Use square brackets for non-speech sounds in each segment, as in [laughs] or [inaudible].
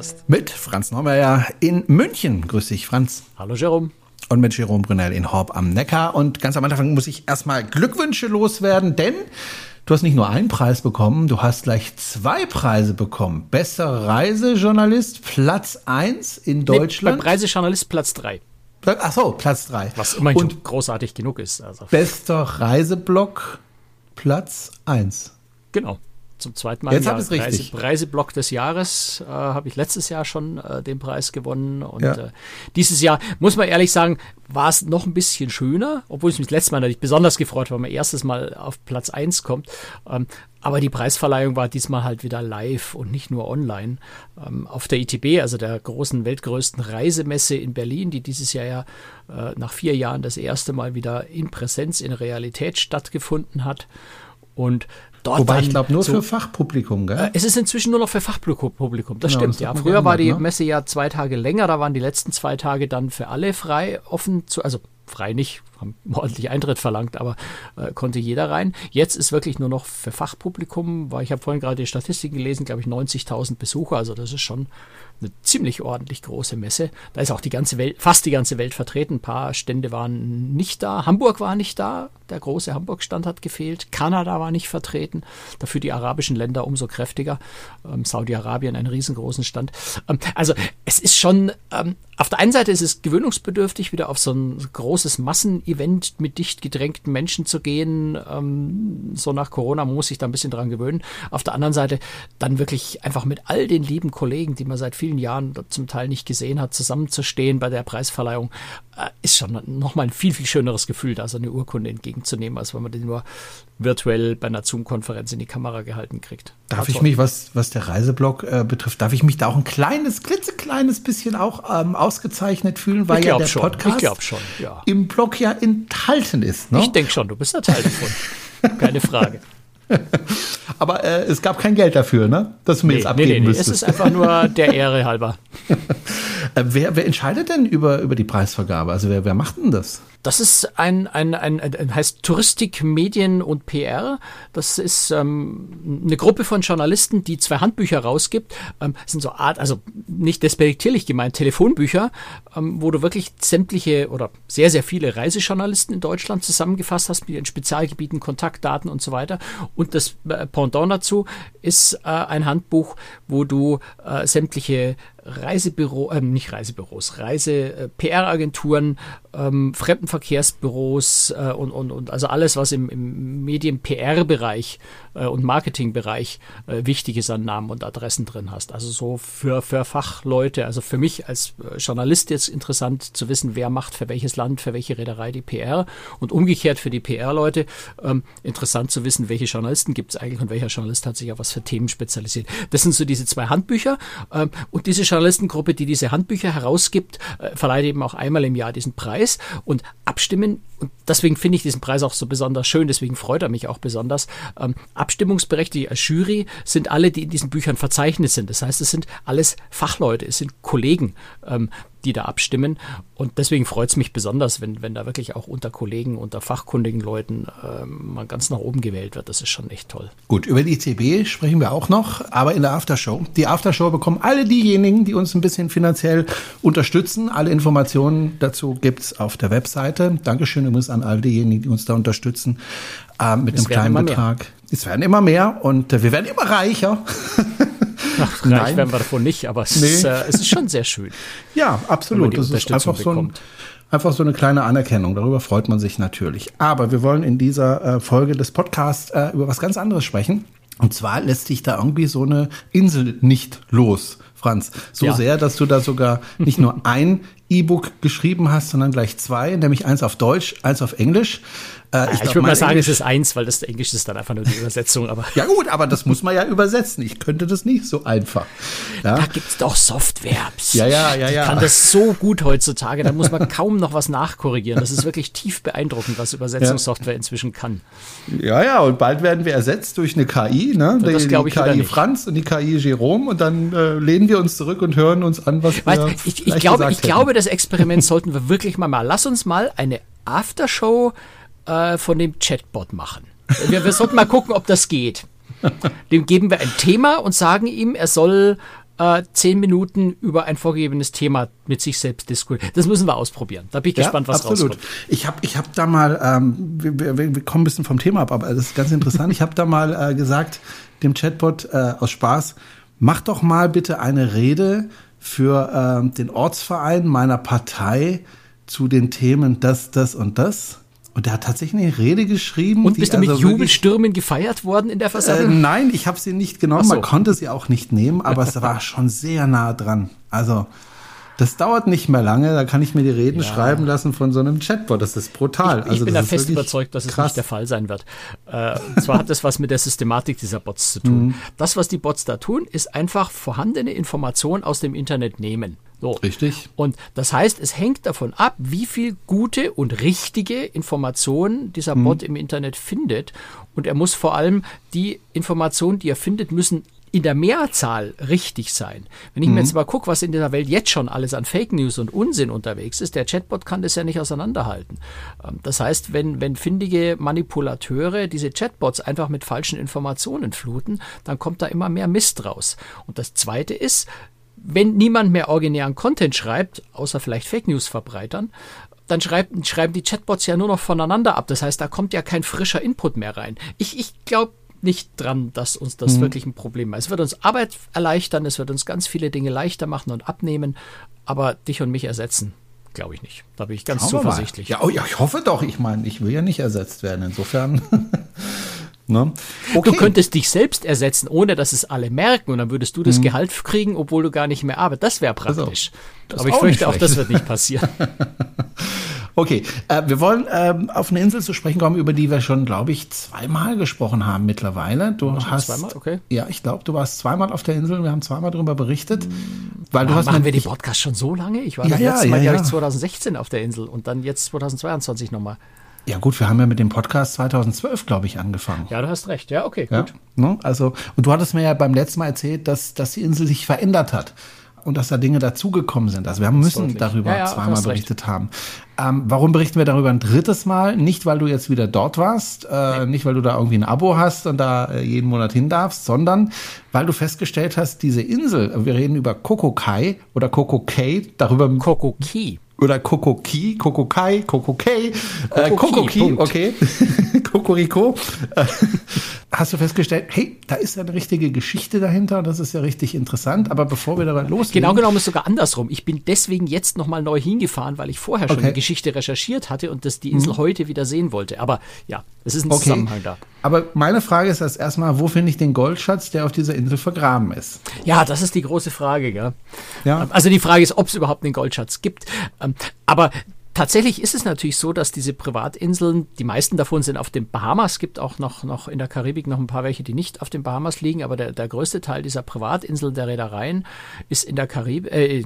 Kreuzfahrt-Podcast. Mit Franz Neumeier in München. Grüß dich, Franz. Hallo, Jerome. Und mit Jerome Brunel in Horb am Neckar. Und ganz am Anfang muss ich erstmal Glückwünsche loswerden, denn du hast nicht nur einen Preis bekommen, du hast gleich zwei Preise bekommen. Bester Reisejournalist, Platz 1 in Deutschland. Nee, Reisejournalist Platz 3. Ach so, Platz 3. Was immerhin Und großartig genug ist. Also. Bester Reiseblog, Platz 1. Genau zum zweiten Mal Jetzt im Jahr Reise, Reiseblock des Jahres äh, habe ich letztes Jahr schon äh, den Preis gewonnen und ja. äh, dieses Jahr muss man ehrlich sagen war es noch ein bisschen schöner, obwohl es mich letztes Mal natürlich besonders gefreut, weil man erstes Mal auf Platz 1 kommt. Ähm, aber die Preisverleihung war diesmal halt wieder live und nicht nur online. Ähm, auf der ITB, also der großen, weltgrößten Reisemesse in Berlin, die dieses Jahr ja äh, nach vier Jahren das erste Mal wieder in Präsenz, in Realität stattgefunden hat. Und Dort Wobei ich glaube nur so, für Fachpublikum, gell? Äh, es ist inzwischen nur noch für Fachpublikum, das genau, stimmt, das ja. Früher war die ne? Messe ja zwei Tage länger, da waren die letzten zwei Tage dann für alle frei offen zu, also frei nicht, haben ordentlich Eintritt verlangt, aber äh, konnte jeder rein. Jetzt ist wirklich nur noch für Fachpublikum, weil ich habe vorhin gerade die Statistiken gelesen, glaube ich 90.000 Besucher, also das ist schon eine ziemlich ordentlich große Messe. Da ist auch die ganze Welt, fast die ganze Welt vertreten. Ein paar Stände waren nicht da. Hamburg war nicht da. Der große Hamburg-Stand hat gefehlt. Kanada war nicht vertreten. Dafür die arabischen Länder umso kräftiger. Ähm, Saudi-Arabien einen riesengroßen Stand. Ähm, also es ist schon, ähm, auf der einen Seite ist es gewöhnungsbedürftig, wieder auf so ein großes Massenevent mit dicht gedrängten Menschen zu gehen. Ähm, so nach Corona man muss sich da ein bisschen dran gewöhnen. Auf der anderen Seite dann wirklich einfach mit all den lieben Kollegen, die man seit vielen Jahren zum Teil nicht gesehen hat, zusammenzustehen bei der Preisverleihung, äh, ist schon nochmal ein viel, viel schöneres Gefühl, da so eine Urkunde entgegenzunehmen, als wenn man die nur virtuell bei einer Zoom-Konferenz in die Kamera gehalten kriegt. Darf ich mich, was, was der Reiseblog äh, betrifft, darf ich mich da auch ein kleines, klitzekleines bisschen auch ähm, ausgezeichnet fühlen, weil ja der schon, Podcast schon, ja. im Blog ja enthalten ist. Ne? Ich denke schon, du bist ein Teil davon. Keine Frage. [laughs] Aber äh, es gab kein Geld dafür, ne? Dass du mir nee, jetzt abgeben nee, nee, müsstest. Es ist einfach nur der Ehre halber. [laughs] äh, wer, wer entscheidet denn über, über die Preisvergabe? Also wer, wer macht denn das? Das ist ein, ein, ein, ein heißt Touristik, Medien und PR. Das ist ähm, eine Gruppe von Journalisten, die zwei Handbücher rausgibt. Ähm, sind so Art, also nicht despektierlich gemeint, Telefonbücher, ähm, wo du wirklich sämtliche oder sehr, sehr viele Reisejournalisten in Deutschland zusammengefasst hast mit ihren Spezialgebieten, Kontaktdaten und so weiter. Und das äh, Pendant dazu ist äh, ein Handbuch, wo du äh, sämtliche Reisebüro, äh, nicht Reisebüros, Reise-PR-Agenturen, äh, ähm, Fremdenverkehrsbüros äh, und, und, und also alles, was im, im Medien-PR-Bereich äh, und Marketingbereich äh, wichtig ist an Namen und Adressen drin hast. Also so für, für Fachleute, also für mich als äh, Journalist jetzt interessant zu wissen, wer macht für welches Land, für welche Reederei die PR und umgekehrt für die PR-Leute ähm, interessant zu wissen, welche Journalisten gibt es eigentlich und welcher Journalist hat sich auf was für Themen spezialisiert. Das sind so diese zwei Handbücher ähm, und diese Journalistengruppe, die diese Handbücher herausgibt, äh, verleiht eben auch einmal im Jahr diesen Preis und abstimmen. Und deswegen finde ich diesen Preis auch so besonders schön, deswegen freut er mich auch besonders. Ähm, abstimmungsberechtigt als Jury sind alle, die in diesen Büchern verzeichnet sind. Das heißt, es sind alles Fachleute, es sind Kollegen. Ähm, die da abstimmen. Und deswegen freut es mich besonders, wenn, wenn da wirklich auch unter Kollegen, unter fachkundigen Leuten äh, mal ganz nach oben gewählt wird. Das ist schon echt toll. Gut, über die ICB sprechen wir auch noch, aber in der Aftershow. Die Aftershow bekommen alle diejenigen, die uns ein bisschen finanziell unterstützen. Alle Informationen dazu gibt es auf der Webseite. Dankeschön übrigens an all diejenigen, die uns da unterstützen äh, mit es einem kleinen Betrag. Mehr. Es werden immer mehr und äh, wir werden immer reicher. [laughs] Ach, reich Nein. werden wir davon nicht, aber es, nee. ist, äh, es ist schon sehr schön. Ja, absolut. Das ist einfach so, ein, einfach so eine kleine Anerkennung. Darüber freut man sich natürlich. Aber wir wollen in dieser äh, Folge des Podcasts äh, über was ganz anderes sprechen. Und zwar lässt sich da irgendwie so eine Insel nicht los, Franz. So ja. sehr, dass du da sogar nicht nur [laughs] ein E-Book geschrieben hast, sondern gleich zwei, nämlich eins auf Deutsch, eins auf Englisch. Äh, ich, ich würde mal sagen, Englisch, es ist eins, weil das Englisch ist dann einfach nur die Übersetzung. Aber [laughs] ja gut, aber das muss man ja übersetzen. Ich könnte das nicht so einfach. Ja? Da gibt's doch Softwares. Ja, ja, ja, ja. Die kann das so [laughs] gut heutzutage. Da muss man kaum noch was nachkorrigieren. Das ist wirklich tief beeindruckend, was Übersetzungssoftware ja. inzwischen kann. Ja, ja. Und bald werden wir ersetzt durch eine KI, ne? Die, das glaube ich die KI Franz und die KI Jerome. Und dann äh, lehnen wir uns zurück und hören uns an, was weißt, wir ich, ich glaube, ich glaube, das Experiment sollten wir wirklich mal mal. Lass uns mal eine Aftershow äh, von dem Chatbot machen. Wir, wir sollten mal gucken, ob das geht. Dem geben wir ein Thema und sagen ihm, er soll äh, zehn Minuten über ein vorgegebenes Thema mit sich selbst diskutieren. Das müssen wir ausprobieren. Da bin ich ja, gespannt, was absolut. rauskommt. Ich habe ich hab da mal, ähm, wir, wir, wir kommen ein bisschen vom Thema ab, aber das ist ganz interessant. ich habe da mal äh, gesagt, dem Chatbot äh, aus Spaß, mach doch mal bitte eine Rede für äh, den Ortsverein meiner Partei zu den Themen das, das und das. Und der hat tatsächlich eine Rede geschrieben. Und bist du mit also Jubelstürmen gefeiert worden in der Versammlung? Äh, nein, ich habe sie nicht genommen. So. Man konnte sie auch nicht nehmen, aber es [laughs] war schon sehr nah dran. Also das dauert nicht mehr lange, da kann ich mir die Reden ja. schreiben lassen von so einem Chatbot. Das ist brutal. Ich, ich also, bin da fest überzeugt, dass es krass. nicht der Fall sein wird. Äh, und zwar hat das was mit der Systematik dieser Bots zu tun. Mhm. Das, was die Bots da tun, ist einfach vorhandene Informationen aus dem Internet nehmen. So. Richtig. Und das heißt, es hängt davon ab, wie viel gute und richtige Informationen dieser mhm. Bot im Internet findet. Und er muss vor allem die Informationen, die er findet, müssen in der Mehrzahl richtig sein. Wenn ich mhm. mir jetzt mal gucke, was in dieser Welt jetzt schon alles an Fake News und Unsinn unterwegs ist, der Chatbot kann das ja nicht auseinanderhalten. Ähm, das heißt, wenn, wenn findige Manipulateure diese Chatbots einfach mit falschen Informationen fluten, dann kommt da immer mehr Mist raus. Und das Zweite ist, wenn niemand mehr originären Content schreibt, außer vielleicht Fake News Verbreitern, dann schreibt, schreiben die Chatbots ja nur noch voneinander ab. Das heißt, da kommt ja kein frischer Input mehr rein. Ich, ich glaube, nicht dran, dass uns das mhm. wirklich ein Problem ist. Es wird uns Arbeit erleichtern, es wird uns ganz viele Dinge leichter machen und abnehmen, aber dich und mich ersetzen, glaube ich nicht. Da bin ich ganz Schauen zuversichtlich. Ja, oh, ja, ich hoffe doch. Ich meine, ich will ja nicht ersetzt werden. Insofern. [laughs] ne? okay. Du könntest dich selbst ersetzen, ohne dass es alle merken und dann würdest du das mhm. Gehalt kriegen, obwohl du gar nicht mehr arbeitest. Das wäre also, praktisch. Also, aber ich fürchte, auch das wird nicht passieren. [laughs] Okay, äh, wir wollen ähm, auf eine Insel zu sprechen kommen, über die wir schon, glaube ich, zweimal gesprochen haben mittlerweile. Du hast zweimal, okay. Ja, ich glaube, du warst zweimal auf der Insel. Wir haben zweimal darüber berichtet. Weil ja, du hast machen wir die Podcast schon so lange? Ich war ja, das letzte ja, Mal, ja, glaube ich, 2016 auf der Insel und dann jetzt 2022 nochmal. Ja gut, wir haben ja mit dem Podcast 2012, glaube ich, angefangen. Ja, du hast recht. Ja, okay, gut. ne? Also, und du hattest mir ja beim letzten Mal erzählt, dass, dass die Insel sich verändert hat und dass da Dinge dazugekommen sind. Also wir müssen Deutlich. darüber ja, ja, zweimal berichtet recht. haben. Ähm, warum berichten wir darüber ein drittes Mal? Nicht, weil du jetzt wieder dort warst, äh, nicht, weil du da irgendwie ein Abo hast und da äh, jeden Monat hin darfst, sondern weil du festgestellt hast, diese Insel, wir reden über Kokokai oder Kokokei, darüber... Kokoki oder Kokoki, Kokokai, Kokokei, äh, Kokoki, okay, [laughs] Kokoriko. Hast du festgestellt, hey, da ist ja eine richtige Geschichte dahinter, das ist ja richtig interessant, aber bevor wir dabei loslegen. Genau genommen ist sogar andersrum. Ich bin deswegen jetzt nochmal neu hingefahren, weil ich vorher schon okay. eine Geschichte recherchiert hatte und das die Insel mhm. heute wieder sehen wollte. Aber ja, es ist ein okay. Zusammenhang da. Aber meine Frage ist erst erstmal, wo finde ich den Goldschatz, der auf dieser Insel vergraben ist? Ja, das ist die große Frage, gell? Ja. Also die Frage ist, ob es überhaupt einen Goldschatz gibt. Ähm, aber Tatsächlich ist es natürlich so, dass diese Privatinseln, die meisten davon sind auf den Bahamas, gibt auch noch, noch in der Karibik noch ein paar welche, die nicht auf den Bahamas liegen, aber der, der größte Teil dieser Privatinseln der Reedereien ist in der Karibik, äh,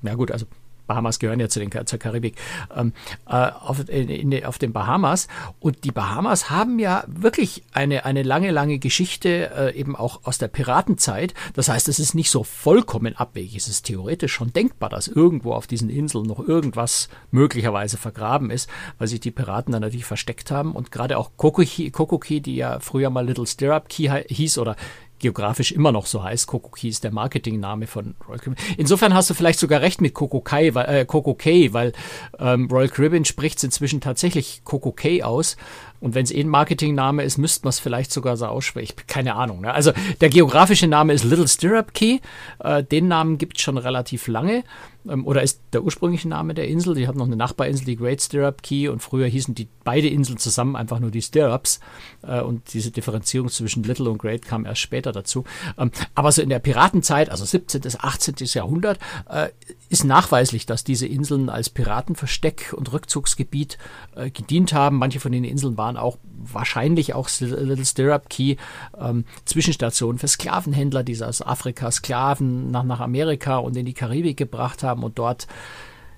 na gut, also Bahamas gehören ja zu den, zur Karibik, ähm, äh, auf, in, auf den Bahamas. Und die Bahamas haben ja wirklich eine, eine lange, lange Geschichte, äh, eben auch aus der Piratenzeit. Das heißt, es ist nicht so vollkommen abwegig. Es ist theoretisch schon denkbar, dass irgendwo auf diesen Inseln noch irgendwas möglicherweise vergraben ist, weil sich die Piraten dann natürlich versteckt haben. Und gerade auch Kokoki, Kokoki, die ja früher mal Little Stirrup Key hieß oder geografisch immer noch so heißt. Kokoki ist der Marketingname von Royal Caribbean. Insofern hast du vielleicht sogar recht mit Kokokai, weil, äh, Kokokay, weil ähm, Royal Caribbean spricht es inzwischen tatsächlich Kokokay aus. Und wenn es eh ein Marketingname ist, müsste man es vielleicht sogar so aussprechen. Keine Ahnung. Ne? Also der geografische Name ist Little Stirrup Key. Äh, den Namen gibt es schon relativ lange. Ähm, oder ist der ursprüngliche Name der Insel. Die hat noch eine Nachbarinsel, die Great Stirrup Key. Und früher hießen die beide Inseln zusammen einfach nur die Stirrups. Äh, und diese Differenzierung zwischen Little und Great kam erst später dazu. Ähm, aber so in der Piratenzeit, also 17. bis 18. Jahrhundert, äh, ist nachweislich, dass diese Inseln als Piratenversteck und Rückzugsgebiet äh, gedient haben. Manche von den Inseln waren auch wahrscheinlich auch Little Stirrup Key ähm, Zwischenstationen für Sklavenhändler, die aus Afrika Sklaven nach, nach Amerika und in die Karibik gebracht haben und dort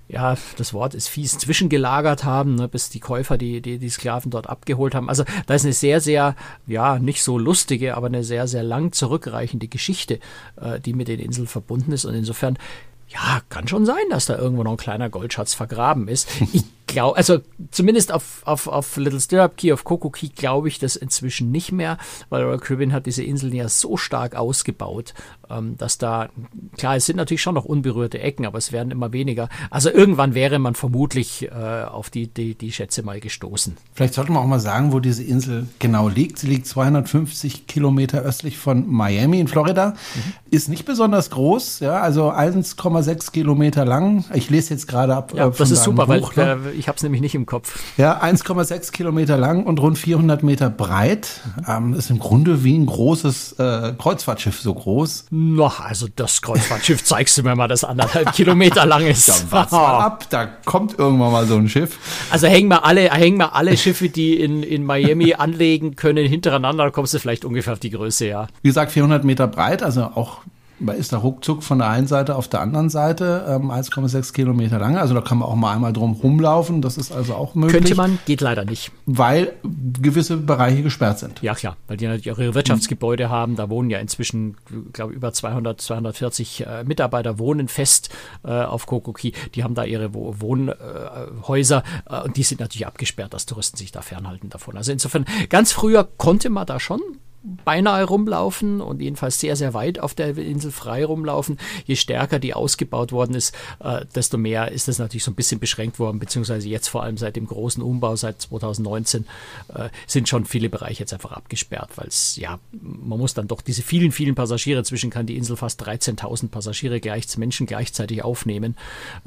ja, das Wort ist fies, zwischengelagert haben, ne, bis die Käufer die, die, die Sklaven dort abgeholt haben. Also da ist eine sehr, sehr, ja, nicht so lustige, aber eine sehr, sehr lang zurückreichende Geschichte, äh, die mit den Inseln verbunden ist. Und insofern ja, kann schon sein, dass da irgendwo noch ein kleiner Goldschatz vergraben ist. Ich [laughs] glaube, also zumindest auf, auf, auf Little Stirrup Key, auf Coco Key glaube ich das inzwischen nicht mehr, weil Royal Caribbean hat diese Inseln ja so stark ausgebaut, ähm, dass da, klar, es sind natürlich schon noch unberührte Ecken, aber es werden immer weniger. Also irgendwann wäre man vermutlich äh, auf die, die, die Schätze mal gestoßen. Vielleicht sollte man auch mal sagen, wo diese Insel genau liegt. Sie liegt 250 Kilometer östlich von Miami in Florida. Mhm. Ist nicht besonders groß, ja, also 1,6 Kilometer lang. Ich lese jetzt gerade ab. Ja, äh, das ist super, Buch, weil ne? Ich habe es nämlich nicht im Kopf. Ja, 1,6 Kilometer lang und rund 400 Meter breit. Ähm, ist im Grunde wie ein großes äh, Kreuzfahrtschiff so groß. Noch, also das Kreuzfahrtschiff [laughs] zeigst du mir mal, das anderthalb Kilometer lang ist. Dann mal ab, da kommt irgendwann mal so ein Schiff. Also hängen wir alle, hängen wir alle Schiffe, die in, in Miami anlegen können, hintereinander, da kommst du vielleicht ungefähr auf die Größe, ja. Wie gesagt, 400 Meter breit, also auch man ist da ruckzuck von der einen Seite auf der anderen Seite, ähm, 1,6 Kilometer lang. Also da kann man auch mal einmal drum rumlaufen. Das ist also auch möglich. Könnte man, geht leider nicht. Weil gewisse Bereiche gesperrt sind. Ja, klar, weil die natürlich auch ihre Wirtschaftsgebäude mhm. haben. Da wohnen ja inzwischen, glaube ich, über 200, 240 äh, Mitarbeiter wohnen fest äh, auf Kokoki. Die haben da ihre Wohnhäuser äh, und die sind natürlich abgesperrt, dass Touristen sich da fernhalten davon. Also insofern, ganz früher konnte man da schon beinahe rumlaufen und jedenfalls sehr, sehr weit auf der Insel frei rumlaufen. Je stärker die ausgebaut worden ist, äh, desto mehr ist das natürlich so ein bisschen beschränkt worden, beziehungsweise jetzt vor allem seit dem großen Umbau, seit 2019, äh, sind schon viele Bereiche jetzt einfach abgesperrt, weil es, ja, man muss dann doch diese vielen, vielen Passagiere, zwischen kann die Insel fast 13.000 Passagiere gleich, Menschen gleichzeitig aufnehmen,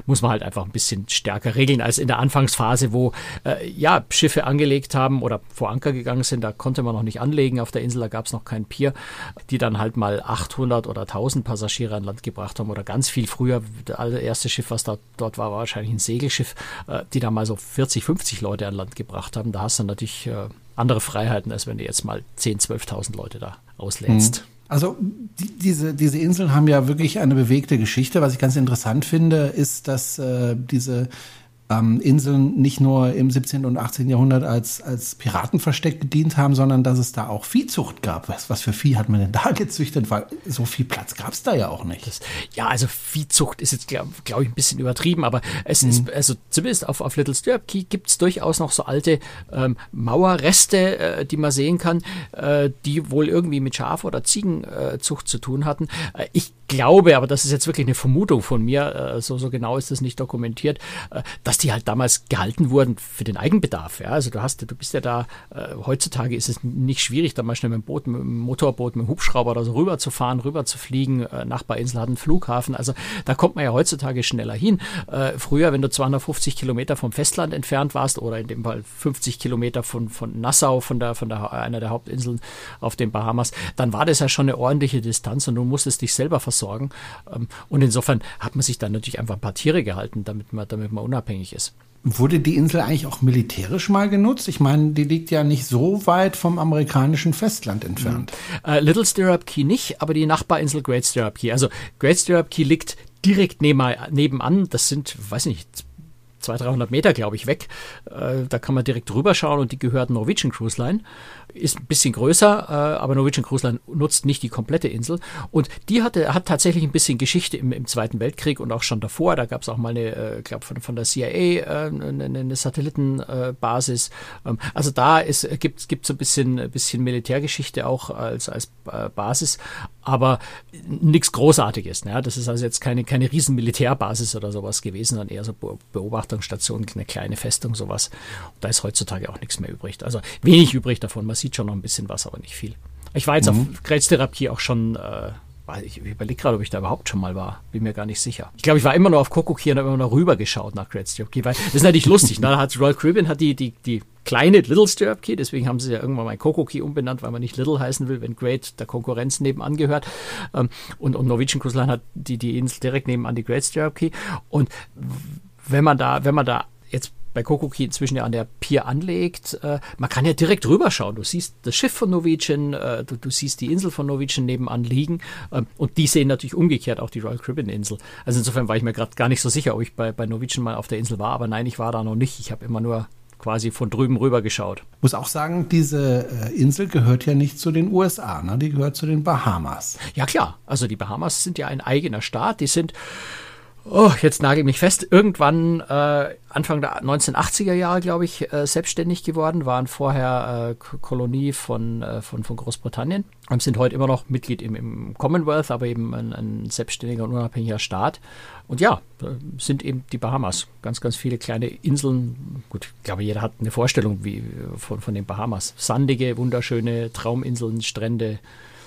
muss man halt einfach ein bisschen stärker regeln als in der Anfangsphase, wo, äh, ja, Schiffe angelegt haben oder vor Anker gegangen sind, da konnte man noch nicht anlegen auf der Insel, gab es noch kein Pier, die dann halt mal 800 oder 1000 Passagiere an Land gebracht haben oder ganz viel früher. Das allererste Schiff, was da, dort war, war wahrscheinlich ein Segelschiff, äh, die da mal so 40, 50 Leute an Land gebracht haben. Da hast du natürlich äh, andere Freiheiten, als wenn du jetzt mal 10, 12.000 Leute da auslädst. Mhm. Also die, diese, diese Inseln haben ja wirklich eine bewegte Geschichte. Was ich ganz interessant finde, ist, dass äh, diese ähm, Inseln nicht nur im 17. und 18. Jahrhundert als, als Piratenversteck gedient haben, sondern dass es da auch Viehzucht gab. Was, was für Vieh hat man denn da [laughs] gezüchtet? Weil so viel Platz gab es da ja auch nicht. Das, ja, also Viehzucht ist jetzt, glaube glaub ich, ein bisschen übertrieben, aber es mhm. ist, also zumindest auf, auf Little Stirrup Key gibt es durchaus noch so alte ähm, Mauerreste, äh, die man sehen kann, äh, die wohl irgendwie mit Schaf- oder Ziegenzucht zu tun hatten. Äh, ich glaube, aber das ist jetzt wirklich eine Vermutung von mir, äh, so, so genau ist das nicht dokumentiert, äh, dass die halt damals gehalten wurden für den Eigenbedarf. Ja? Also du hast, du bist ja da, äh, heutzutage ist es nicht schwierig, da mal schnell mit dem Boot, mit dem Motorboot, mit dem Hubschrauber oder so rüber zu fahren, rüber zu fliegen. Nachbarinsel hat einen Flughafen. Also da kommt man ja heutzutage schneller hin. Früher, wenn du 250 Kilometer vom Festland entfernt warst oder in dem Fall 50 Kilometer von, von Nassau, von der, von der, einer der Hauptinseln auf den Bahamas, dann war das ja schon eine ordentliche Distanz und du musstest dich selber versorgen. Ähm, und insofern hat man sich dann natürlich einfach ein paar Tiere gehalten, damit man, damit man unabhängig ist. Wurde die Insel eigentlich auch militärisch mal genutzt? Ich meine, die liegt ja nicht so weit vom amerikanischen Festland entfernt. Mhm. Äh, Little Stirrup Key nicht, aber die Nachbarinsel Great Stirrup Key. Also Great Stirrup Key liegt direkt nebenan. Das sind, weiß nicht, 200, 300 Meter, glaube ich, weg. Äh, da kann man direkt drüber schauen und die gehört Norwegian Cruise Line ist ein bisschen größer, äh, aber Norwegian Cruise Line nutzt nicht die komplette Insel. Und die hatte, hat tatsächlich ein bisschen Geschichte im, im Zweiten Weltkrieg und auch schon davor. Da gab es auch mal eine, äh, glaube von, von der CIA eine, eine Satellitenbasis. Ähm, also da ist, gibt es so ein bisschen, bisschen Militärgeschichte auch als, als Basis, aber nichts Großartiges. Ne? Das ist also jetzt keine, keine riesen Militärbasis oder sowas gewesen, sondern eher so Beobachtungsstation, eine kleine Festung, sowas. Und da ist heutzutage auch nichts mehr übrig. Also wenig übrig davon. Man sieht schon noch ein bisschen was, aber nicht viel. Ich war jetzt mhm. auf Krebstherapie auch schon, äh, ich überlege gerade, ob ich da überhaupt schon mal war. Bin mir gar nicht sicher. Ich glaube, ich war immer nur auf Kokoki und habe immer noch rüber geschaut nach Great Stirrup Key, weil das ist natürlich lustig. Ne? Da hat Royal Caribbean hat die, die, die kleine Little Stirrup Key, deswegen haben sie ja irgendwann mal Kokoki umbenannt, weil man nicht Little heißen will, wenn Great der Konkurrenz nebenan gehört. Ähm, und, und Norwegian Cruise Line hat die, die Insel direkt nebenan die Great Stirrup Key. Und wenn man da, wenn man da jetzt bei Kokoki inzwischen ja an der Pier anlegt, äh, man kann ja direkt rüberschauen. Du siehst das Schiff von Norwegian, äh, du, du, siehst die Insel von Norwegian nebenan liegen äh, und die sehen natürlich umgekehrt auch die Royal Caribbean Insel. Also insofern war ich mir gerade gar nicht so sicher, ob ich bei, bei Norwegian mal auf der Insel war, aber nein, ich war da noch nicht. Ich habe immer nur quasi von drüben rüber geschaut. Muss auch sagen, diese äh, Insel gehört ja nicht zu den USA, ne? die gehört zu den Bahamas. Ja klar, also die Bahamas sind ja ein eigener Staat, die sind oh, jetzt nagel mich fest, irgendwann äh, Anfang der 1980er Jahre, glaube ich, äh, selbstständig geworden, waren vorher äh, Kolonie von, äh, von, von Großbritannien und sind heute immer noch Mitglied im, im Commonwealth, aber eben ein, ein selbstständiger und unabhängiger Staat. Und ja, sind eben die Bahamas. Ganz, ganz viele kleine Inseln. Gut, ich glaube, jeder hat eine Vorstellung wie, von, von den Bahamas. Sandige, wunderschöne Trauminseln, Strände.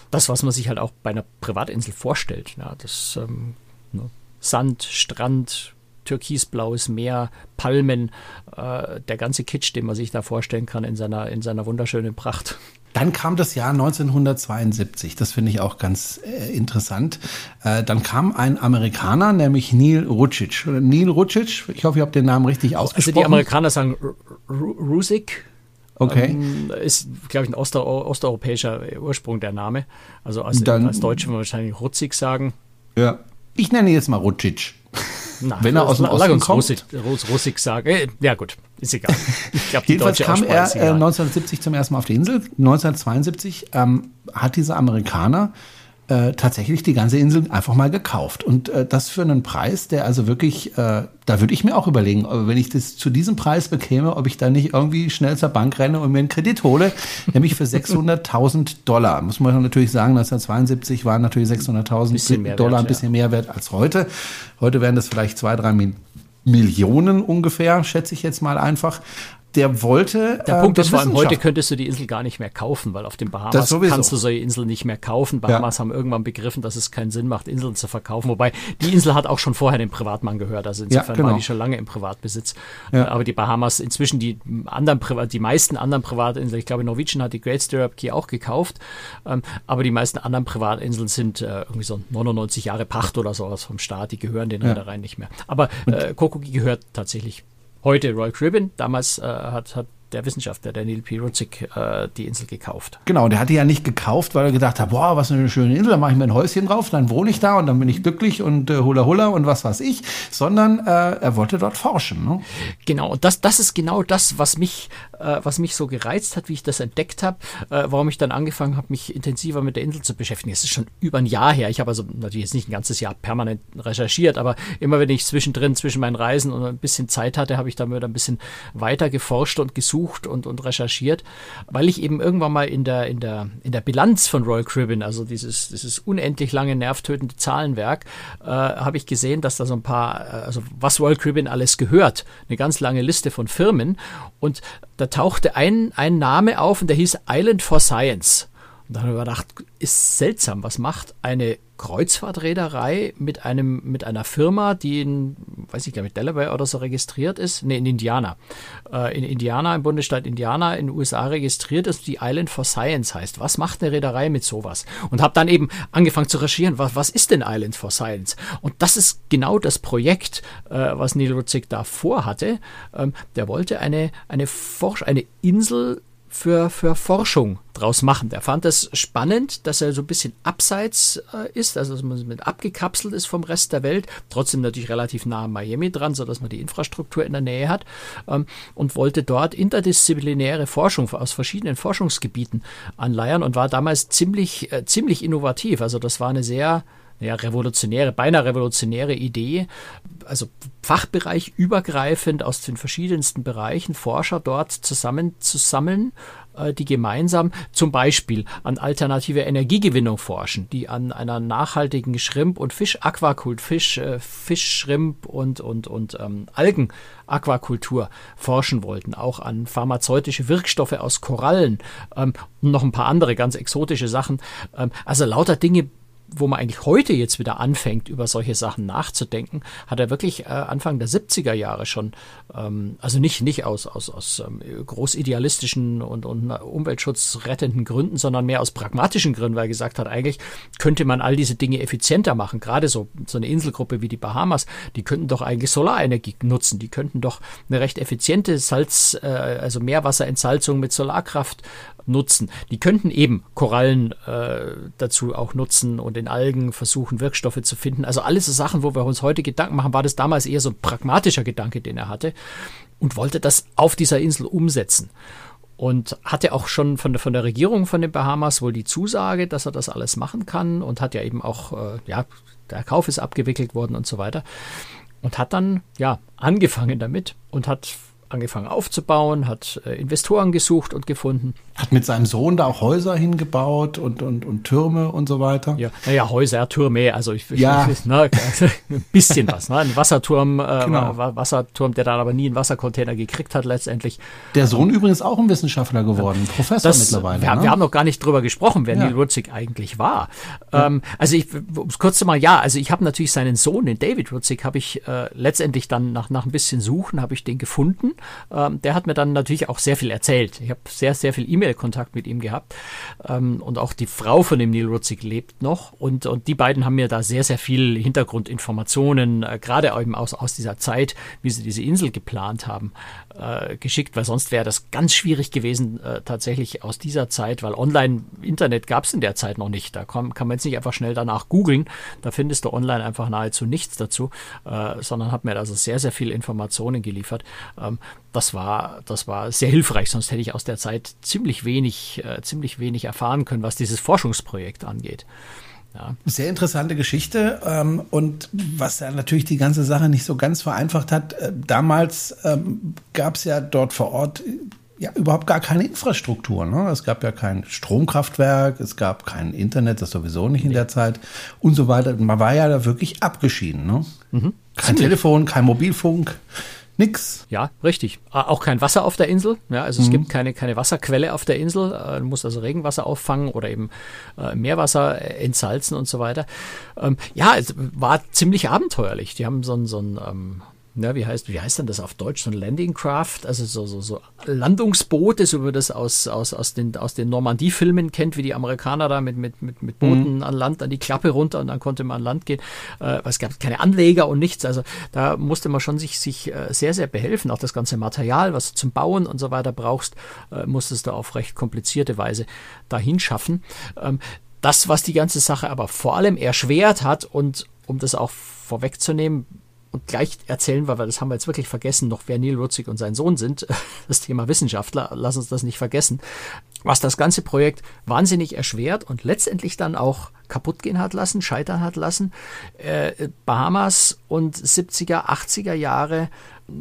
Das, was man sich halt auch bei einer Privatinsel vorstellt. Ja, das ähm, ne, Sand, Strand, türkisblaues Meer, Palmen, äh, der ganze Kitsch, den man sich da vorstellen kann in seiner, in seiner wunderschönen Pracht. Dann kam das Jahr 1972, das finde ich auch ganz äh, interessant. Äh, dann kam ein Amerikaner, nämlich Neil Rucic. Neil Rucic, ich hoffe, ich habe den Namen richtig ausgesprochen. Also die Amerikaner sagen Rusik. Okay. Ähm, ist, glaube ich, ein Oster osteuropäischer Ursprung der Name. Also als, dann, als Deutsche würde man wahrscheinlich Rutzig sagen. Ja. Ich nenne ihn jetzt mal Rucic. Na, Wenn er aus dem Osten kommt. Russik, Russik sagen. Äh, ja gut, ist egal. Ich glaub, die Jedenfalls kam er äh, 1970 zum ersten Mal auf die Insel. 1972 ähm, hat dieser Amerikaner äh, tatsächlich die ganze Insel einfach mal gekauft. Und äh, das für einen Preis, der also wirklich, äh, da würde ich mir auch überlegen, wenn ich das zu diesem Preis bekäme, ob ich da nicht irgendwie schnell zur Bank renne und mir einen Kredit hole, nämlich für [laughs] 600.000 Dollar. Muss man natürlich sagen, 1972 waren natürlich 600.000 Dollar ein bisschen mehr wert als heute. Heute wären das vielleicht zwei, drei Millionen ungefähr, schätze ich jetzt mal einfach der wollte. Der äh, Punkt ist vor allem, heute könntest du die Insel gar nicht mehr kaufen, weil auf den Bahamas kannst du solche Inseln nicht mehr kaufen. Bahamas ja. haben irgendwann begriffen, dass es keinen Sinn macht, Inseln zu verkaufen. Wobei die Insel hat auch schon vorher dem Privatmann gehört. Also insofern ja, genau. war die schon lange im Privatbesitz. Ja. Aber die Bahamas, inzwischen die anderen die meisten anderen Privatinseln, ich glaube, Norwegian hat die Great Stirrup Key auch gekauft. Ähm, aber die meisten anderen Privatinseln sind äh, irgendwie so 99 Jahre Pacht oder sowas vom Staat. Die gehören den Reedereien nicht mehr. Aber äh, Kokogi gehört tatsächlich heute Royal Caribbean. Damals äh, hat, hat der Wissenschaftler, der Neil P. Rutzig, äh, die Insel gekauft. Genau, der hat die ja nicht gekauft, weil er gedacht hat, boah, was eine schöne Insel, da mache ich mir ein Häuschen drauf, dann wohne ich da und dann bin ich glücklich und äh, hula hula und was weiß ich, sondern äh, er wollte dort forschen. Ne? Genau, und das, das ist genau das, was mich, äh, was mich so gereizt hat, wie ich das entdeckt habe, äh, warum ich dann angefangen habe, mich intensiver mit der Insel zu beschäftigen. Es ist schon über ein Jahr her. Ich habe also natürlich jetzt nicht ein ganzes Jahr permanent recherchiert, aber immer wenn ich zwischendrin, zwischen meinen Reisen und ein bisschen Zeit hatte, habe ich damit ein bisschen weiter geforscht und gesucht und, und recherchiert, weil ich eben irgendwann mal in der, in der, in der Bilanz von Royal Caribbean, also dieses, dieses unendlich lange nervtötende Zahlenwerk, äh, habe ich gesehen, dass da so ein paar, äh, also was Royal Caribbean alles gehört, eine ganz lange Liste von Firmen und da tauchte ein, ein Name auf und der hieß Island for Science. Und dann habe ich gedacht, ist seltsam, was macht eine Kreuzfahrtreederei mit einem, mit einer Firma, die in, weiß ich, glaube ich, Delaware oder so registriert ist, nee, in Indiana. Äh, in Indiana, im Bundesstaat Indiana, in den USA registriert ist, die Island for Science heißt. Was macht eine Reederei mit sowas? Und habe dann eben angefangen zu recherchieren, was, was ist denn Island for Science? Und das ist genau das Projekt, äh, was Neil Rutzig da vorhatte. Ähm, der wollte eine, eine Forsch, eine Insel für, für Forschung draus machen. Der fand es spannend, dass er so ein bisschen abseits äh, ist, also dass man mit abgekapselt ist vom Rest der Welt, trotzdem natürlich relativ nah an Miami dran, so dass man die Infrastruktur in der Nähe hat ähm, und wollte dort interdisziplinäre Forschung aus verschiedenen Forschungsgebieten anleiern und war damals ziemlich, äh, ziemlich innovativ. Also das war eine sehr ja, revolutionäre, beinahe revolutionäre Idee, also Fachbereich übergreifend aus den verschiedensten Bereichen Forscher dort zusammenzusammeln, äh, die gemeinsam zum Beispiel an alternative Energiegewinnung forschen, die an einer nachhaltigen Shrimp- und Fisch-Aquakult, Fisch, äh, Fisch, Shrimp und, und, und ähm, Algen-Aquakultur forschen wollten, auch an pharmazeutische Wirkstoffe aus Korallen ähm, und noch ein paar andere ganz exotische Sachen. Ähm, also lauter Dinge, wo man eigentlich heute jetzt wieder anfängt, über solche Sachen nachzudenken, hat er wirklich äh, Anfang der 70er Jahre schon, ähm, also nicht, nicht aus, aus, aus ähm, großidealistischen und, und umweltschutzrettenden Gründen, sondern mehr aus pragmatischen Gründen, weil er gesagt hat, eigentlich könnte man all diese Dinge effizienter machen. Gerade so, so eine Inselgruppe wie die Bahamas, die könnten doch eigentlich Solarenergie nutzen. Die könnten doch eine recht effiziente Salz, äh, also Meerwasserentsalzung mit Solarkraft nutzen. Die könnten eben Korallen äh, dazu auch nutzen und in Algen versuchen, Wirkstoffe zu finden. Also alles so Sachen, wo wir uns heute Gedanken machen, war das damals eher so ein pragmatischer Gedanke, den er hatte und wollte das auf dieser Insel umsetzen. und hatte auch schon von der, von der Regierung von den Bahamas wohl die Zusage, dass er das alles machen kann und hat ja eben auch, äh, ja, der Kauf ist abgewickelt worden und so weiter. Und hat dann, ja, angefangen damit und hat angefangen aufzubauen, hat äh, Investoren gesucht und gefunden. Hat mit seinem Sohn da auch Häuser hingebaut und, und, und Türme und so weiter. Ja, naja, Häuser, Türme, also ich, ja. ich ne, [laughs] ein bisschen was. Ne? Ein Wasserturm, äh, genau. Wasserturm, der dann aber nie einen Wassercontainer gekriegt hat letztendlich. Der Sohn übrigens auch ein Wissenschaftler geworden, ja. Professor das, mittlerweile. Wir, ne? wir, haben noch gar nicht drüber gesprochen, wer ja. Neil Rutzig eigentlich war. Ähm, also ich, kurz mal, ja, also ich habe natürlich seinen Sohn, den David Rutzig, habe ich äh, letztendlich dann nach, nach ein bisschen Suchen, habe ich den gefunden ähm, der hat mir dann natürlich auch sehr viel erzählt. Ich habe sehr, sehr viel E-Mail-Kontakt mit ihm gehabt. Ähm, und auch die Frau von dem Neil Rutzig lebt noch. Und, und die beiden haben mir da sehr, sehr viel Hintergrundinformationen, äh, gerade eben aus, aus dieser Zeit, wie sie diese Insel geplant haben, äh, geschickt, weil sonst wäre das ganz schwierig gewesen, äh, tatsächlich aus dieser Zeit, weil Online-Internet gab es in der Zeit noch nicht. Da kann, kann man jetzt nicht einfach schnell danach googeln. Da findest du online einfach nahezu nichts dazu, äh, sondern hat mir also sehr, sehr viel Informationen geliefert. Ähm, das war, das war sehr hilfreich, sonst hätte ich aus der Zeit ziemlich wenig, äh, ziemlich wenig erfahren können, was dieses Forschungsprojekt angeht. Ja. Sehr interessante Geschichte ähm, und was ja natürlich die ganze Sache nicht so ganz vereinfacht hat. Äh, damals ähm, gab es ja dort vor Ort ja überhaupt gar keine Infrastruktur. Ne? Es gab ja kein Stromkraftwerk, es gab kein Internet, das sowieso nicht in der Zeit und so weiter. Man war ja da wirklich abgeschieden. Ne? Mhm. Kein. Telefon, kein Mobilfunk. Nix. Ja, richtig. Auch kein Wasser auf der Insel. Ja, also mhm. es gibt keine, keine Wasserquelle auf der Insel. Äh, du musst also Regenwasser auffangen oder eben äh, Meerwasser äh, entsalzen und so weiter. Ähm, ja, es war ziemlich abenteuerlich. Die haben so ein, so ein ähm, na, wie heißt, wie heißt denn das auf Deutsch? So ein Landing Craft, also so, so, so Landungsboote, so wie man das aus, aus, aus den, aus den Normandie-Filmen kennt, wie die Amerikaner da mit, mit, mit, mit Booten mhm. an Land, an die Klappe runter und dann konnte man an Land gehen. Äh, es gab keine Anleger und nichts. Also da musste man schon sich, sich äh, sehr, sehr behelfen. Auch das ganze Material, was du zum Bauen und so weiter brauchst, äh, musstest du auf recht komplizierte Weise dahin schaffen. Ähm, das, was die ganze Sache aber vor allem erschwert hat und um das auch vorwegzunehmen, und gleich erzählen wir, weil das haben wir jetzt wirklich vergessen, noch wer Neil Rutzig und sein Sohn sind. [laughs] Das Thema Wissenschaftler, lass uns das nicht vergessen. Was das ganze Projekt wahnsinnig erschwert und letztendlich dann auch kaputt gehen hat lassen, scheitern hat lassen. Äh, Bahamas und 70er, 80er Jahre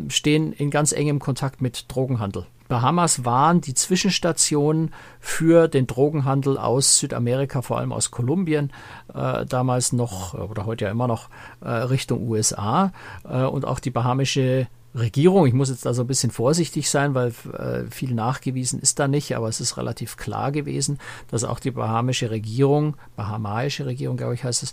stehen in ganz engem Kontakt mit Drogenhandel. Bahamas waren die Zwischenstation für den Drogenhandel aus Südamerika, vor allem aus Kolumbien, äh, damals noch oder heute ja immer noch äh, Richtung USA. Äh, und auch die bahamische Regierung, ich muss jetzt da so ein bisschen vorsichtig sein, weil äh, viel nachgewiesen ist da nicht, aber es ist relativ klar gewesen, dass auch die bahamische Regierung, bahamaische Regierung, glaube ich, heißt es,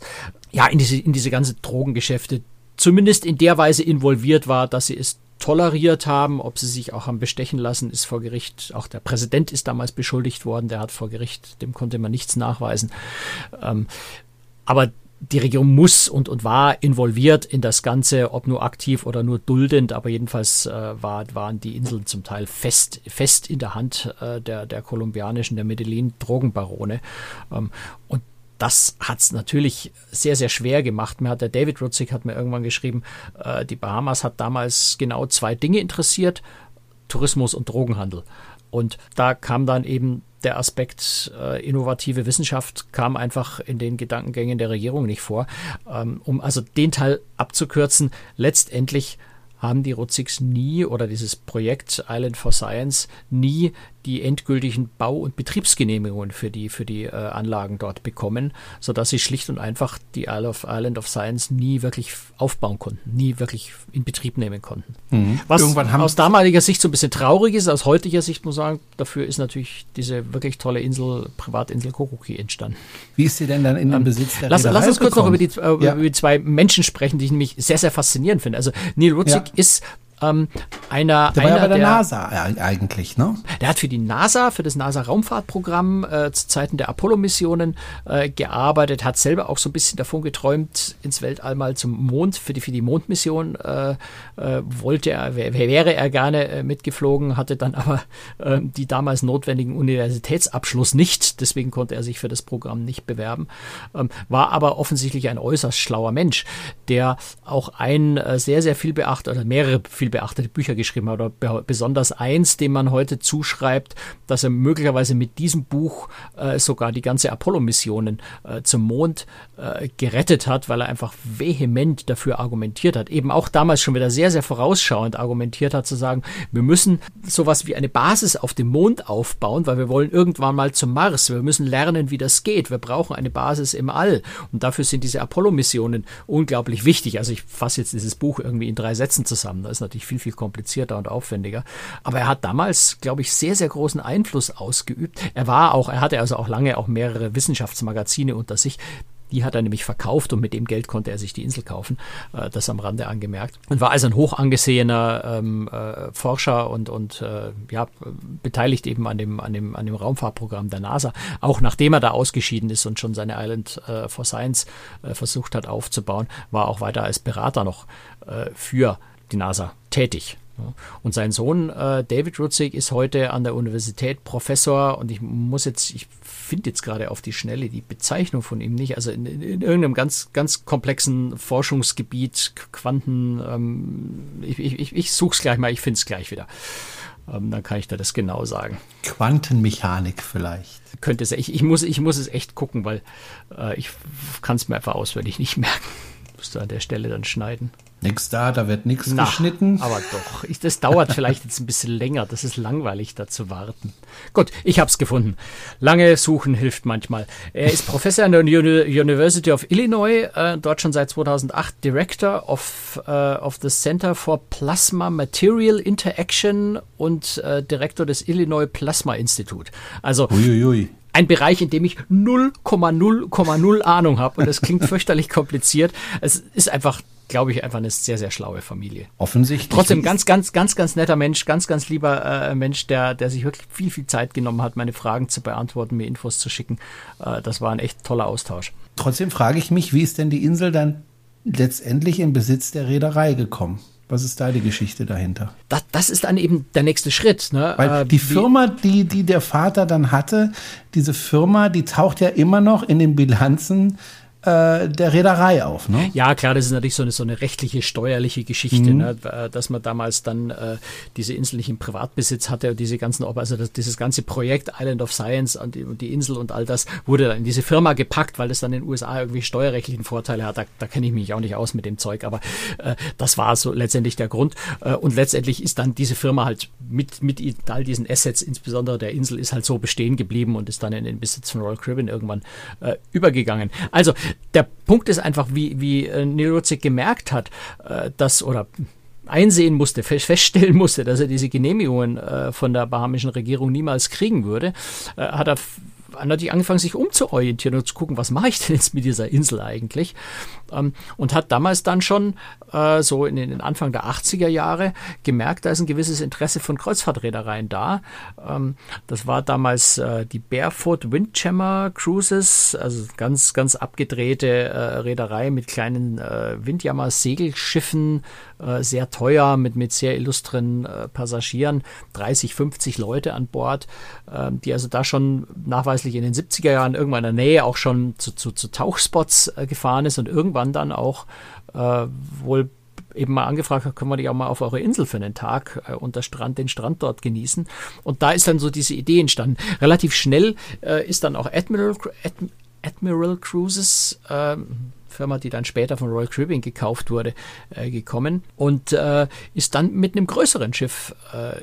ja, in diese, in diese ganze Drogengeschäfte zumindest in der Weise involviert war, dass sie es toleriert haben. Ob sie sich auch haben bestechen lassen, ist vor Gericht. Auch der Präsident ist damals beschuldigt worden. Der hat vor Gericht, dem konnte man nichts nachweisen. Ähm, aber die Regierung muss und, und war involviert in das Ganze, ob nur aktiv oder nur duldend, aber jedenfalls äh, war, waren die Inseln zum Teil fest, fest in der Hand äh, der, der kolumbianischen, der Medellin-Drogenbarone. Ähm, und das hat es natürlich sehr, sehr schwer gemacht. Mir hat der David Rutzig hat mir irgendwann geschrieben, äh, die Bahamas hat damals genau zwei Dinge interessiert, Tourismus und Drogenhandel. Und da kam dann eben der Aspekt äh, innovative Wissenschaft kam einfach in den Gedankengängen der Regierung nicht vor. Ähm, um also den Teil abzukürzen, letztendlich haben die Rutzigs nie oder dieses Projekt Island for Science nie die endgültigen Bau- und Betriebsgenehmigungen für die, für die äh, Anlagen dort bekommen, sodass sie schlicht und einfach die Isle of, Island of Science nie wirklich aufbauen konnten, nie wirklich in Betrieb nehmen konnten. Mhm. Was aus damaliger Sicht so ein bisschen traurig ist, aus heutiger Sicht muss ich sagen, dafür ist natürlich diese wirklich tolle Insel, Privatinsel Kokuki entstanden. Wie ist sie denn dann in den ähm, Besitz der Lass, lass uns kurz noch über die, äh, ja. über die zwei Menschen sprechen, die ich nämlich sehr, sehr faszinierend finde. Also Neil Rutzig ja. Ist ähm, einer, der war einer, ja bei der, der, NASA eigentlich, ne? Der hat für die NASA, für das NASA-Raumfahrtprogramm äh, zu Zeiten der Apollo-Missionen äh, gearbeitet, hat selber auch so ein bisschen davon geträumt, ins Weltall mal zum Mond, für die, für die Mondmission äh, äh, wollte er, wäre er gerne äh, mitgeflogen, hatte dann aber äh, die damals notwendigen Universitätsabschluss nicht, deswegen konnte er sich für das Programm nicht bewerben, ähm, war aber offensichtlich ein äußerst schlauer Mensch, der auch ein sehr, sehr viel beachtet oder mehrere viel viel beachtete Bücher geschrieben hat, oder besonders eins, dem man heute zuschreibt, dass er möglicherweise mit diesem Buch äh, sogar die ganze Apollo-Missionen äh, zum Mond äh, gerettet hat, weil er einfach vehement dafür argumentiert hat. Eben auch damals schon wieder sehr, sehr vorausschauend argumentiert hat, zu sagen, wir müssen sowas wie eine Basis auf dem Mond aufbauen, weil wir wollen irgendwann mal zum Mars. Wir müssen lernen, wie das geht. Wir brauchen eine Basis im All. Und dafür sind diese Apollo-Missionen unglaublich wichtig. Also ich fasse jetzt dieses Buch irgendwie in drei Sätzen zusammen. Das ist natürlich viel, viel komplizierter und aufwendiger. Aber er hat damals, glaube ich, sehr, sehr großen Einfluss ausgeübt. Er war auch, er hatte also auch lange auch mehrere Wissenschaftsmagazine unter sich. Die hat er nämlich verkauft und mit dem Geld konnte er sich die Insel kaufen. Äh, das am Rande angemerkt. Und war also ein hoch angesehener ähm, äh, Forscher und, und äh, ja, beteiligt eben an dem, an, dem, an dem Raumfahrtprogramm der NASA. Auch nachdem er da ausgeschieden ist und schon seine Island äh, for Science äh, versucht hat aufzubauen, war auch weiter als Berater noch äh, für die NASA tätig. Und sein Sohn äh, David Rutzig ist heute an der Universität Professor und ich muss jetzt, ich finde jetzt gerade auf die Schnelle die Bezeichnung von ihm nicht, also in, in irgendeinem ganz, ganz komplexen Forschungsgebiet, Quanten, ähm, ich, ich, ich suche es gleich mal, ich finde es gleich wieder. Ähm, dann kann ich dir das genau sagen. Quantenmechanik vielleicht. Könnte es, ich, ich, muss, ich muss es echt gucken, weil äh, ich kann es mir einfach auswendig nicht merken. Musst du an der Stelle dann schneiden. Nix da, da wird nichts geschnitten. Aber doch, ich, das dauert vielleicht jetzt ein bisschen länger. Das ist langweilig, da zu warten. Gut, ich hab's gefunden. Lange suchen hilft manchmal. Er ist Professor an der University of Illinois, äh, dort schon seit 2008 Director of, äh, of the Center for Plasma Material Interaction und äh, Direktor des Illinois Plasma Institute. Also Uiuiui ein Bereich, in dem ich 0,0,0 Ahnung habe und das klingt [laughs] fürchterlich kompliziert. Es ist einfach glaube ich, einfach eine sehr, sehr schlaue Familie. Offensichtlich. Trotzdem ganz, ganz, ganz, ganz netter Mensch, ganz, ganz lieber äh, Mensch, der, der sich wirklich viel, viel Zeit genommen hat, meine Fragen zu beantworten, mir Infos zu schicken. Äh, das war ein echt toller Austausch. Trotzdem frage ich mich, wie ist denn die Insel dann letztendlich in Besitz der Reederei gekommen? Was ist da die Geschichte dahinter? Das, das ist dann eben der nächste Schritt. Ne? Weil äh, die Firma, die, die der Vater dann hatte, diese Firma, die taucht ja immer noch in den Bilanzen der Reederei auf. Ne? Ja, klar, das ist natürlich so eine, so eine rechtliche, steuerliche Geschichte, mhm. ne? Äh, dass man damals dann äh, diese Insel nicht im Privatbesitz hatte und diese ganzen, also das, dieses ganze Projekt Island of Science und die, und die, Insel und all das wurde dann in diese Firma gepackt, weil das dann in den USA irgendwie steuerrechtlichen Vorteile hat. Da, da kenne ich mich auch nicht aus mit dem Zeug, aber äh, das war so letztendlich der Grund. Äh, und letztendlich ist dann diese Firma halt mit, mit all diesen Assets, insbesondere der Insel, ist halt so bestehen geblieben und ist dann in den Besitz von Royal Caribbean irgendwann äh, übergegangen. Also der Punkt ist einfach, wie, wie äh, gemerkt hat, äh, dass oder einsehen musste, feststellen musste, dass er diese Genehmigungen äh, von der bahamischen Regierung niemals kriegen würde, äh, hat er natürlich angefangen, sich umzuorientieren und zu gucken, was mache ich denn jetzt mit dieser Insel eigentlich? Ähm, und hat damals dann schon äh, so in den Anfang der 80er Jahre gemerkt, da ist ein gewisses Interesse von Kreuzfahrtreedereien da. Ähm, das war damals äh, die Barefoot Windjammer Cruises, also ganz, ganz abgedrehte äh, Reederei mit kleinen äh, Windjammer-Segelschiffen, äh, sehr teuer, mit, mit sehr illustren äh, Passagieren, 30, 50 Leute an Bord, äh, die also da schon nachweislich in den 70er Jahren irgendwann in der Nähe auch schon zu, zu, zu Tauchspots äh, gefahren ist und irgendwann dann auch wohl eben mal angefragt hat, können wir die auch mal auf eure Insel für einen Tag äh, und Strand, den Strand dort genießen. Und da ist dann so diese Idee entstanden. Relativ schnell äh, ist dann auch Admiral, Ad, Admiral Cruises, äh, Firma, die dann später von Royal Caribbean gekauft wurde, äh, gekommen und äh, ist dann mit einem größeren Schiff äh,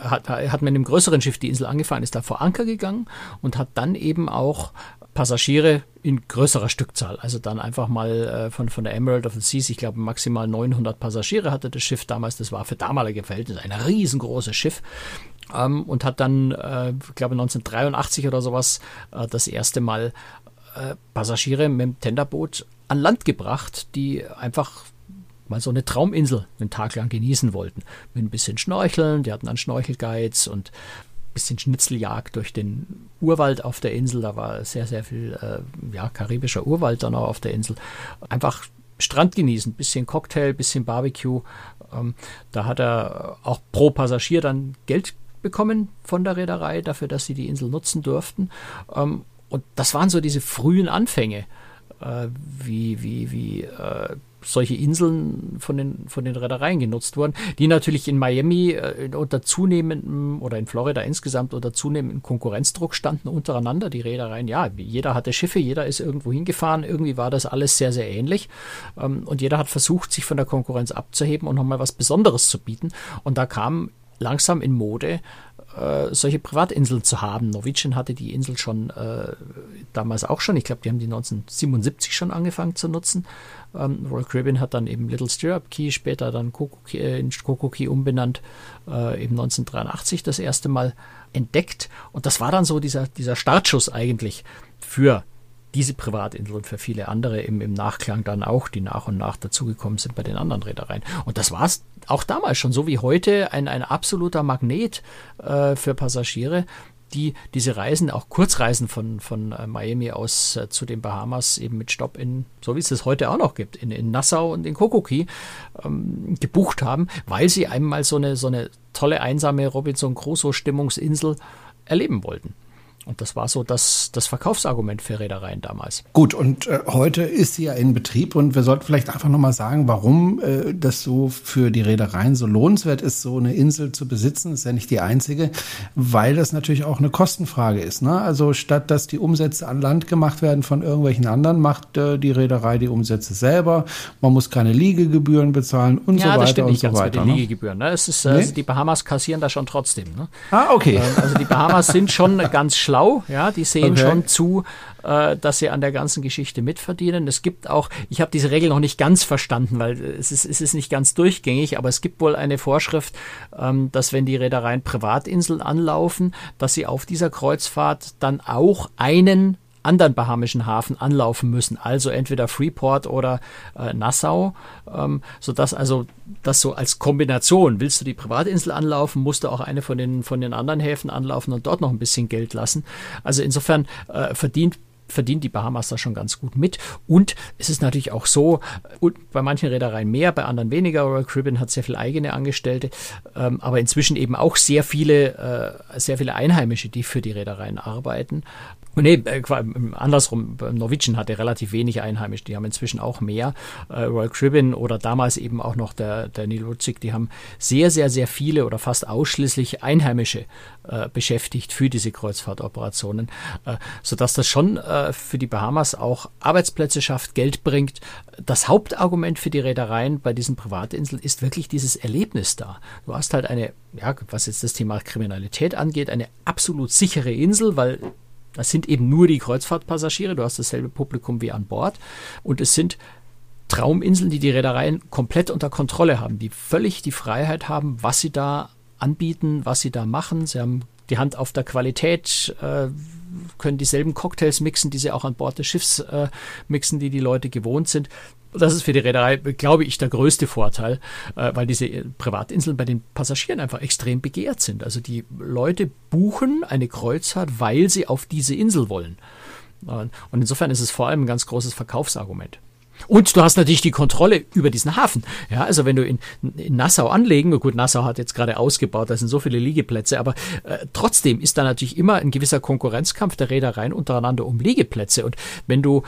hat, hat mit einem größeren Schiff die Insel angefahren, ist da vor Anker gegangen und hat dann eben auch Passagiere in größerer Stückzahl. Also dann einfach mal äh, von, von der Emerald of the Seas, ich glaube maximal 900 Passagiere hatte das Schiff damals. Das war für damalige Verhältnisse ein riesengroßes Schiff. Ähm, und hat dann, äh, ich glaube 1983 oder sowas, äh, das erste Mal äh, Passagiere mit dem Tenderboot an Land gebracht, die einfach mal so eine Trauminsel einen Tag lang genießen wollten. Mit ein bisschen Schnorcheln, die hatten dann Schnorchelguides und bisschen Schnitzeljagd durch den Urwald auf der Insel. Da war sehr, sehr viel äh, ja, karibischer Urwald dann auch auf der Insel. Einfach Strand genießen, bisschen Cocktail, bisschen Barbecue. Ähm, da hat er auch pro Passagier dann Geld bekommen von der Reederei dafür, dass sie die Insel nutzen durften. Ähm, und das waren so diese frühen Anfänge, äh, wie, wie, wie äh, solche Inseln von den, von den Reedereien genutzt wurden, die natürlich in Miami äh, unter zunehmendem oder in Florida insgesamt unter zunehmendem Konkurrenzdruck standen untereinander. Die Reedereien, ja, jeder hatte Schiffe, jeder ist irgendwo hingefahren, irgendwie war das alles sehr, sehr ähnlich. Ähm, und jeder hat versucht, sich von der Konkurrenz abzuheben und nochmal was Besonderes zu bieten. Und da kam langsam in Mode, äh, solche Privatinseln zu haben. Norwegian hatte die Insel schon äh, damals auch schon. Ich glaube, die haben die 1977 schon angefangen zu nutzen. Ähm, Royal Caribbean hat dann eben Little Stirrup Key, später dann Coco Key, äh, in Coco Key umbenannt, äh, eben 1983 das erste Mal entdeckt. Und das war dann so dieser, dieser Startschuss eigentlich für diese Privatinsel und für viele andere im, im Nachklang dann auch, die nach und nach dazugekommen sind bei den anderen Reedereien. Und das war es auch damals schon, so wie heute, ein, ein absoluter Magnet äh, für Passagiere, die diese Reisen, auch Kurzreisen von, von äh, Miami aus äh, zu den Bahamas eben mit Stopp in, so wie es es heute auch noch gibt, in, in Nassau und in Kokoki ähm, gebucht haben, weil sie einmal so eine, so eine tolle einsame Robinson Crusoe Stimmungsinsel erleben wollten. Und das war so das, das Verkaufsargument für Reedereien damals. Gut, und äh, heute ist sie ja in Betrieb und wir sollten vielleicht einfach nochmal sagen, warum äh, das so für die Reedereien so lohnenswert ist, so eine Insel zu besitzen. ist ja nicht die einzige, weil das natürlich auch eine Kostenfrage ist. Ne? Also statt dass die Umsätze an Land gemacht werden von irgendwelchen anderen, macht äh, die Reederei die Umsätze selber. Man muss keine Liegegebühren bezahlen und ja, so weiter stimmt und so weiter. Mit den ne? Liegegebühren. Ne? Es ist, äh, nee? also die Bahamas kassieren da schon trotzdem. Ne? Ah, okay. Ähm, also die Bahamas sind schon ganz schlau [laughs] schlau, ja, die sehen okay. schon zu, äh, dass sie an der ganzen Geschichte mitverdienen. Es gibt auch, ich habe diese Regel noch nicht ganz verstanden, weil es ist, es ist nicht ganz durchgängig, aber es gibt wohl eine Vorschrift, ähm, dass wenn die Reedereien Privatinseln anlaufen, dass sie auf dieser Kreuzfahrt dann auch einen anderen bahamischen Hafen anlaufen müssen, also entweder Freeport oder äh, Nassau, ähm, sodass also das so als Kombination, willst du die Privatinsel anlaufen, musst du auch eine von den, von den anderen Häfen anlaufen und dort noch ein bisschen Geld lassen. Also insofern äh, verdient verdient die Bahamas da schon ganz gut mit. Und es ist natürlich auch so, bei manchen Reedereien mehr, bei anderen weniger. Royal Caribbean hat sehr viele eigene Angestellte, ähm, aber inzwischen eben auch sehr viele, äh, sehr viele Einheimische, die für die Reedereien arbeiten. Und nee, äh, andersrum, Norwegian hatte relativ wenig Einheimisch, die haben inzwischen auch mehr. Äh, Royal Caribbean oder damals eben auch noch der, der Neil Rutzig, die haben sehr, sehr, sehr viele oder fast ausschließlich Einheimische äh, beschäftigt für diese Kreuzfahrtoperationen, äh, sodass das schon äh, für die Bahamas auch Arbeitsplätze schafft, Geld bringt. Das Hauptargument für die Reedereien bei diesen Privatinseln ist wirklich dieses Erlebnis da. Du hast halt eine, ja, was jetzt das Thema Kriminalität angeht, eine absolut sichere Insel, weil das sind eben nur die Kreuzfahrtpassagiere, du hast dasselbe Publikum wie an Bord. Und es sind Trauminseln, die die Reedereien komplett unter Kontrolle haben, die völlig die Freiheit haben, was sie da anbieten, was sie da machen. Sie haben die Hand auf der Qualität, äh, können dieselben Cocktails mixen, die sie auch an Bord des Schiffs äh, mixen, die die Leute gewohnt sind. Das ist für die Reederei, glaube ich, der größte Vorteil, äh, weil diese Privatinseln bei den Passagieren einfach extrem begehrt sind. Also die Leute buchen eine Kreuzfahrt, weil sie auf diese Insel wollen. Und insofern ist es vor allem ein ganz großes Verkaufsargument. Und du hast natürlich die Kontrolle über diesen Hafen. Ja, also wenn du in, in Nassau anlegen, gut, Nassau hat jetzt gerade ausgebaut, da sind so viele Liegeplätze, aber äh, trotzdem ist da natürlich immer ein gewisser Konkurrenzkampf der Reedereien untereinander um Liegeplätze. Und wenn du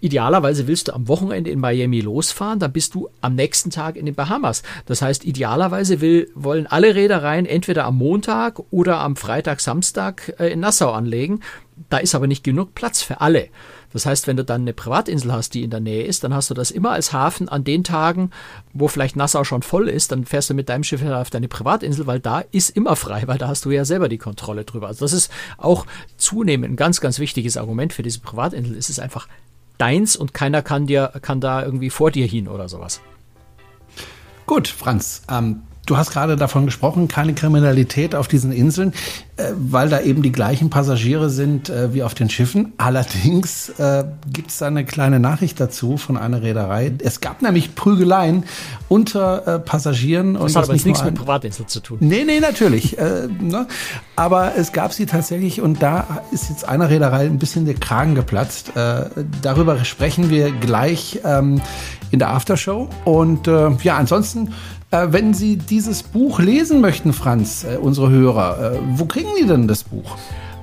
idealerweise willst du am Wochenende in Miami losfahren, dann bist du am nächsten Tag in den Bahamas. Das heißt, idealerweise will, wollen alle Reedereien entweder am Montag oder am Freitag, Samstag äh, in Nassau anlegen. Da ist aber nicht genug Platz für alle. Das heißt, wenn du dann eine Privatinsel hast, die in der Nähe ist, dann hast du das immer als Hafen an den Tagen, wo vielleicht Nassau schon voll ist, dann fährst du mit deinem Schiff auf deine Privatinsel, weil da ist immer frei, weil da hast du ja selber die Kontrolle drüber. Also das ist auch zunehmend ein ganz, ganz wichtiges Argument für diese Privatinsel. Es ist einfach deins und keiner kann dir, kann da irgendwie vor dir hin oder sowas. Gut, Franz, ähm, Du hast gerade davon gesprochen, keine Kriminalität auf diesen Inseln, äh, weil da eben die gleichen Passagiere sind äh, wie auf den Schiffen. Allerdings äh, gibt es da eine kleine Nachricht dazu von einer Reederei. Es gab nämlich Prügeleien unter Passagieren. Das und hat das aber nicht nichts mit Privatinsel zu tun. Nee, nee, natürlich. äh, ne? Aber es gab sie tatsächlich und da ist jetzt einer Reederei ein bisschen der Kragen geplatzt. Äh, darüber sprechen wir gleich ähm, in der Aftershow. Und äh, ja, ansonsten äh, wenn Sie dieses Buch lesen möchten, Franz, äh, unsere Hörer, äh, wo kriegen die denn das Buch?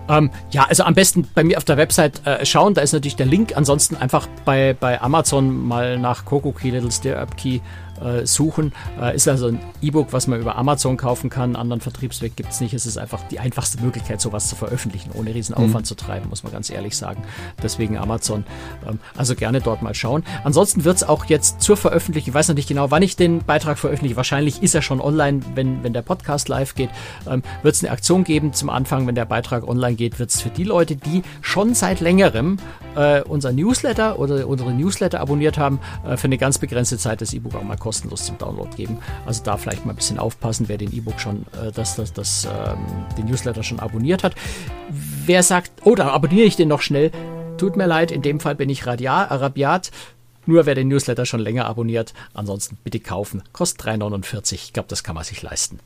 Ähm, ja, also am besten bei mir auf der Website äh, schauen, da ist natürlich der Link. Ansonsten einfach bei, bei Amazon mal nach Coco Key Little Stir Up Key äh, suchen. Äh, ist also ein E-Book, was man über Amazon kaufen kann. Einen anderen Vertriebsweg gibt es nicht. Es ist einfach die einfachste Möglichkeit, sowas zu veröffentlichen, ohne riesen Aufwand mhm. zu treiben, muss man ganz ehrlich sagen. Deswegen Amazon. Ähm, also gerne dort mal schauen. Ansonsten wird es auch jetzt zur Veröffentlichung, ich weiß noch nicht genau, wann ich den Beitrag veröffentliche. Wahrscheinlich ist er schon online, wenn, wenn der Podcast live geht. Ähm, wird es eine Aktion geben zum Anfang, wenn der Beitrag online geht, wird es für die Leute, die schon seit längerem äh, unser Newsletter oder unsere Newsletter abonniert haben, äh, für eine ganz begrenzte Zeit das E-Book auch mal kostenlos zum Download geben. Also da vielleicht mal ein bisschen aufpassen, wer den E-Book schon, äh, das, das, das, ähm, den Newsletter schon abonniert hat. Wer sagt, oh, dann abonniere ich den noch schnell. Tut mir leid, in dem Fall bin ich rabiat. Nur wer den Newsletter schon länger abonniert. Ansonsten bitte kaufen. Kostet 3,49. Ich glaube, das kann man sich leisten.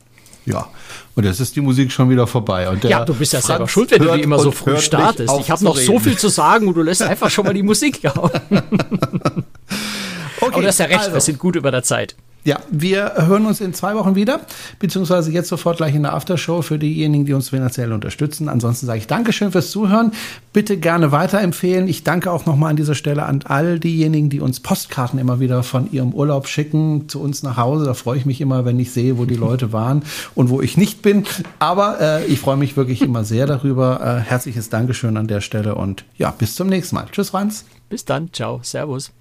Ja, und jetzt ist die Musik schon wieder vorbei. Und ja, du bist ja selber schuld, wenn du die immer so früh startest. Ich habe noch so viel zu sagen und du lässt einfach schon mal die Musik [laughs] hauen. [laughs] Okay, Aber du hast ja recht, also. wir sind gut über der Zeit. Ja, wir hören uns in zwei Wochen wieder, beziehungsweise jetzt sofort gleich in der Aftershow für diejenigen, die uns finanziell unterstützen. Ansonsten sage ich Dankeschön fürs Zuhören. Bitte gerne weiterempfehlen. Ich danke auch nochmal an dieser Stelle an all diejenigen, die uns Postkarten immer wieder von ihrem Urlaub schicken zu uns nach Hause. Da freue ich mich immer, wenn ich sehe, wo die Leute waren und wo ich nicht bin. Aber äh, ich freue mich wirklich immer sehr darüber. Äh, herzliches Dankeschön an der Stelle und ja, bis zum nächsten Mal. Tschüss, Franz. Bis dann. Ciao. Servus.